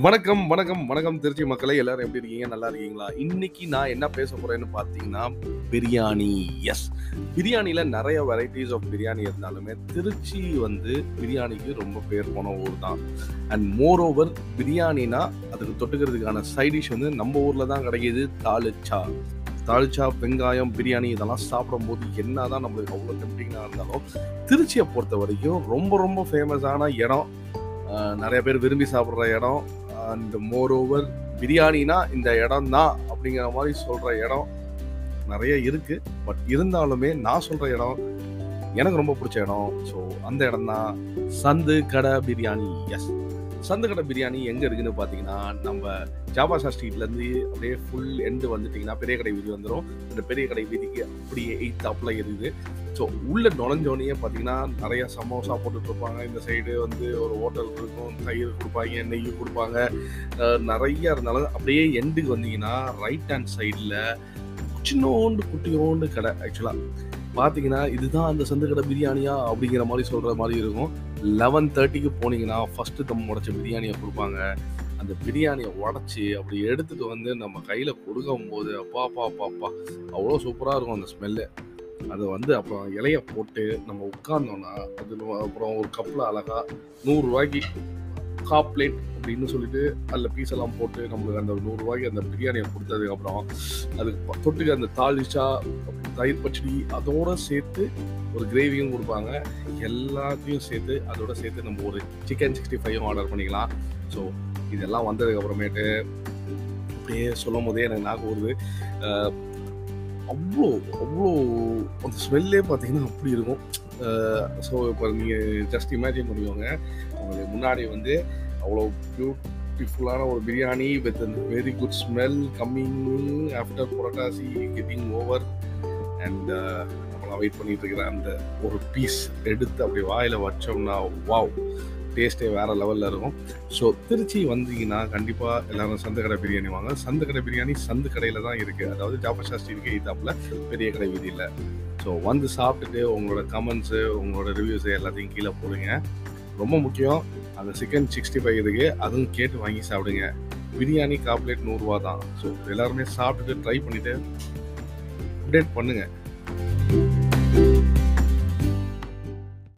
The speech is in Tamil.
வணக்கம், வணக்கம், வணக்கம் திருச்சி மக்களை எல்லாரும் எப்படி இருக்கீங்க? நல்லா இருக்கீங்களா? இன்னைக்கு நான் என்ன பேச போறேன்னு பார்த்தீங்கன்னா, பிரியாணி. எஸ். பிரியாணியில் நிறைய வெரைட்டிஸ் ஆஃப் பிரியாணி இருந்தாலுமே, திருச்சி வந்து பிரியாணிக்கு ரொம்ப பேர் போன ஊர் தான். அண்ட் மோர் ஓவர் பிரியாணினா, அதுக்கு தொட்டுக்கிறதுக்கான சைடிஷ் வந்து நம்ம ஊர்ல தான் கிடைக்கிது தாளிச்சா. தாளிச்சா, வெங்காயம், பிரியாணி இதெல்லாம் சாப்பிடும்போது என்னதான் நம்மளுக்கு அவ்வளோ டெம்ப்டிங்கா இருந்தாலும், திருச்சியை பொறுத்த வரைக்கும் ரொம்ப ரொம்ப ஃபேமஸான இடம். நிறைய பேர் விரும்பி சாப்பிட்ற இடம். அண்ட் மோர் ஓவர் பிரியாணினா இந்த இடம் தான் அப்படிங்கிற மாதிரி சொல்கிற இடம் நிறைய இருக்குது பட் இருந்தாலுமே நான் சொல்கிற இடம் எனக்கு ரொம்ப பிடிச்ச இடம். ஸோ அந்த இடம் தான் சந்து கடை பிரியாணி. எஸ். சந்துகடை பிரியாணி எங்கே இருக்குன்னு பார்த்தீங்கன்னா, நம்ம ஜாபாஷா ஸ்ட்ரீட்லேருந்து அப்படியே ஃபுல் எண்டு வந்துட்டிங்கன்னா பெரிய கடை வீதி வந்துடும் அந்த பெரிய கடை வீதிக்கு அப்படியே எய்த்தாப்ல இருக்குது. ஸோ உள்ளே நுழைஞ்சோடனே பார்த்தீங்கன்னா, நிறையா சமோசா போட்டுட்ருப்பாங்க. இந்த சைடு வந்து ஒரு ஹோட்டல் இருக்கும். தயிர் கொடுப்பாங்க நெய் கொடுப்பாங்க நிறையா இருந்தாலும் அப்படியே எண்டுக்கு வந்தீங்கன்னா, ரைட் ஹேண்ட் சைடில் சின்னோண்டு குட்டியோண்டு கடை ஆக்சுவலாக பார்த்தீங்கன்னா, இதுதான் அந்த சந்துக்கடை பிரியாணியா? அப்படிங்கிற மாதிரி சொல்கிற மாதிரி இருக்கும். 11:30க்கு போனீங்கன்னா, ஃபஸ்ட்டு தம் உடச்ச பிரியாணியை கொடுப்பாங்க அந்த பிரியாணியை உடச்சி அப்படி எடுத்துகிட்டு வந்து நம்ம கையில் கொடுக்கும் போது அப்பா அப்பா அப்பா அப்பா அவ்வளோ சூப்பராக இருக்கும் அந்த ஸ்மெல்லு. அதை வந்து அப்புறம் இலைய போட்டு நம்ம உட்கார்ந்தோன்னா அது அப்புறம் ஒரு கப்பில் அழகா ரூ. 100க்கு ஹாஃப் பிளேட் அப்படின்னு சொல்லிட்டு, அதில் பீஸ் எல்லாம் போட்டு நம்மளுக்கு அந்த நூறுரூவாய்க்கு அந்த பிரியாணியை கொடுத்ததுக்கப்புறம் அதுக்கு தொட்டுக்கு அந்த தாளிச்சா, தயிர் பச்சடி அதோடு சேர்த்து ஒரு கிரேவியும் கொடுப்பாங்க எல்லாத்தையும் சேர்த்து அதோட சேர்த்து நம்ம ஒரு சிக்கன் 65யும் ஆர்டர் பண்ணிக்கலாம். ஸோ இதெல்லாம் வந்ததுக்கப்புறமேட்டு அப்படியே சொல்லும் போதே எனக்கு நாக்கு வருது அவ்வளோ அவ்வளோ அந்த ஸ்மெல்லே பார்த்தீங்கன்னா அப்படி இருக்கும். ஸோ இப்போ நீங்கள் ஜஸ்ட் இமேஜின் பண்ணிக்கோங்க. உங்களுக்கு முன்னாடி வந்து அவ்வளோ பியூட்டிஃபுல்லான ஒரு biryani with very good smell coming after Purattasi getting over and uh, நம்மலாம் வெயிட் பண்ணிட்டு இருக்கிற அந்த ஒரு பீஸ் எடுத்து அப்படி வாயில் வச்சோம்னா, வாவ்! டேஸ்ட்டே வேறு லெவலில் இருக்கும். ஸோ திருச்சி வந்தீங்கன்னா, கண்டிப்பாக எல்லாரும் சந்துக்கடை பிரியாணி வாங்க. சந்துக்கடை பிரியாணி சந்து தான் இருக்குது அதாவது ஜாபாஷா ஸ்ட்ரீட்க்கு இதாப்பில் பெரிய கடை வீதியில் ஸோ வந்து சாப்பிட்டுட்டு உங்களோட கமெண்ட்ஸு, உங்களோட ரிவ்யூஸு எல்லாத்தையும் கீழே போடுங்க. ரொம்ப முக்கியம் அந்த சிக்கன் சிக்ஸ்டி ஃபைவ் இருக்குது அதுவும் கேட்டு வாங்கி சாப்பிடுங்க. பிரியாணி காப்லேட் நூறுரூவா தான். ஸோ எல்லாருமே சாப்பிட்டுட்டு ட்ரை பண்ணிவிட்டு அப்டேட் பண்ணுங்கள்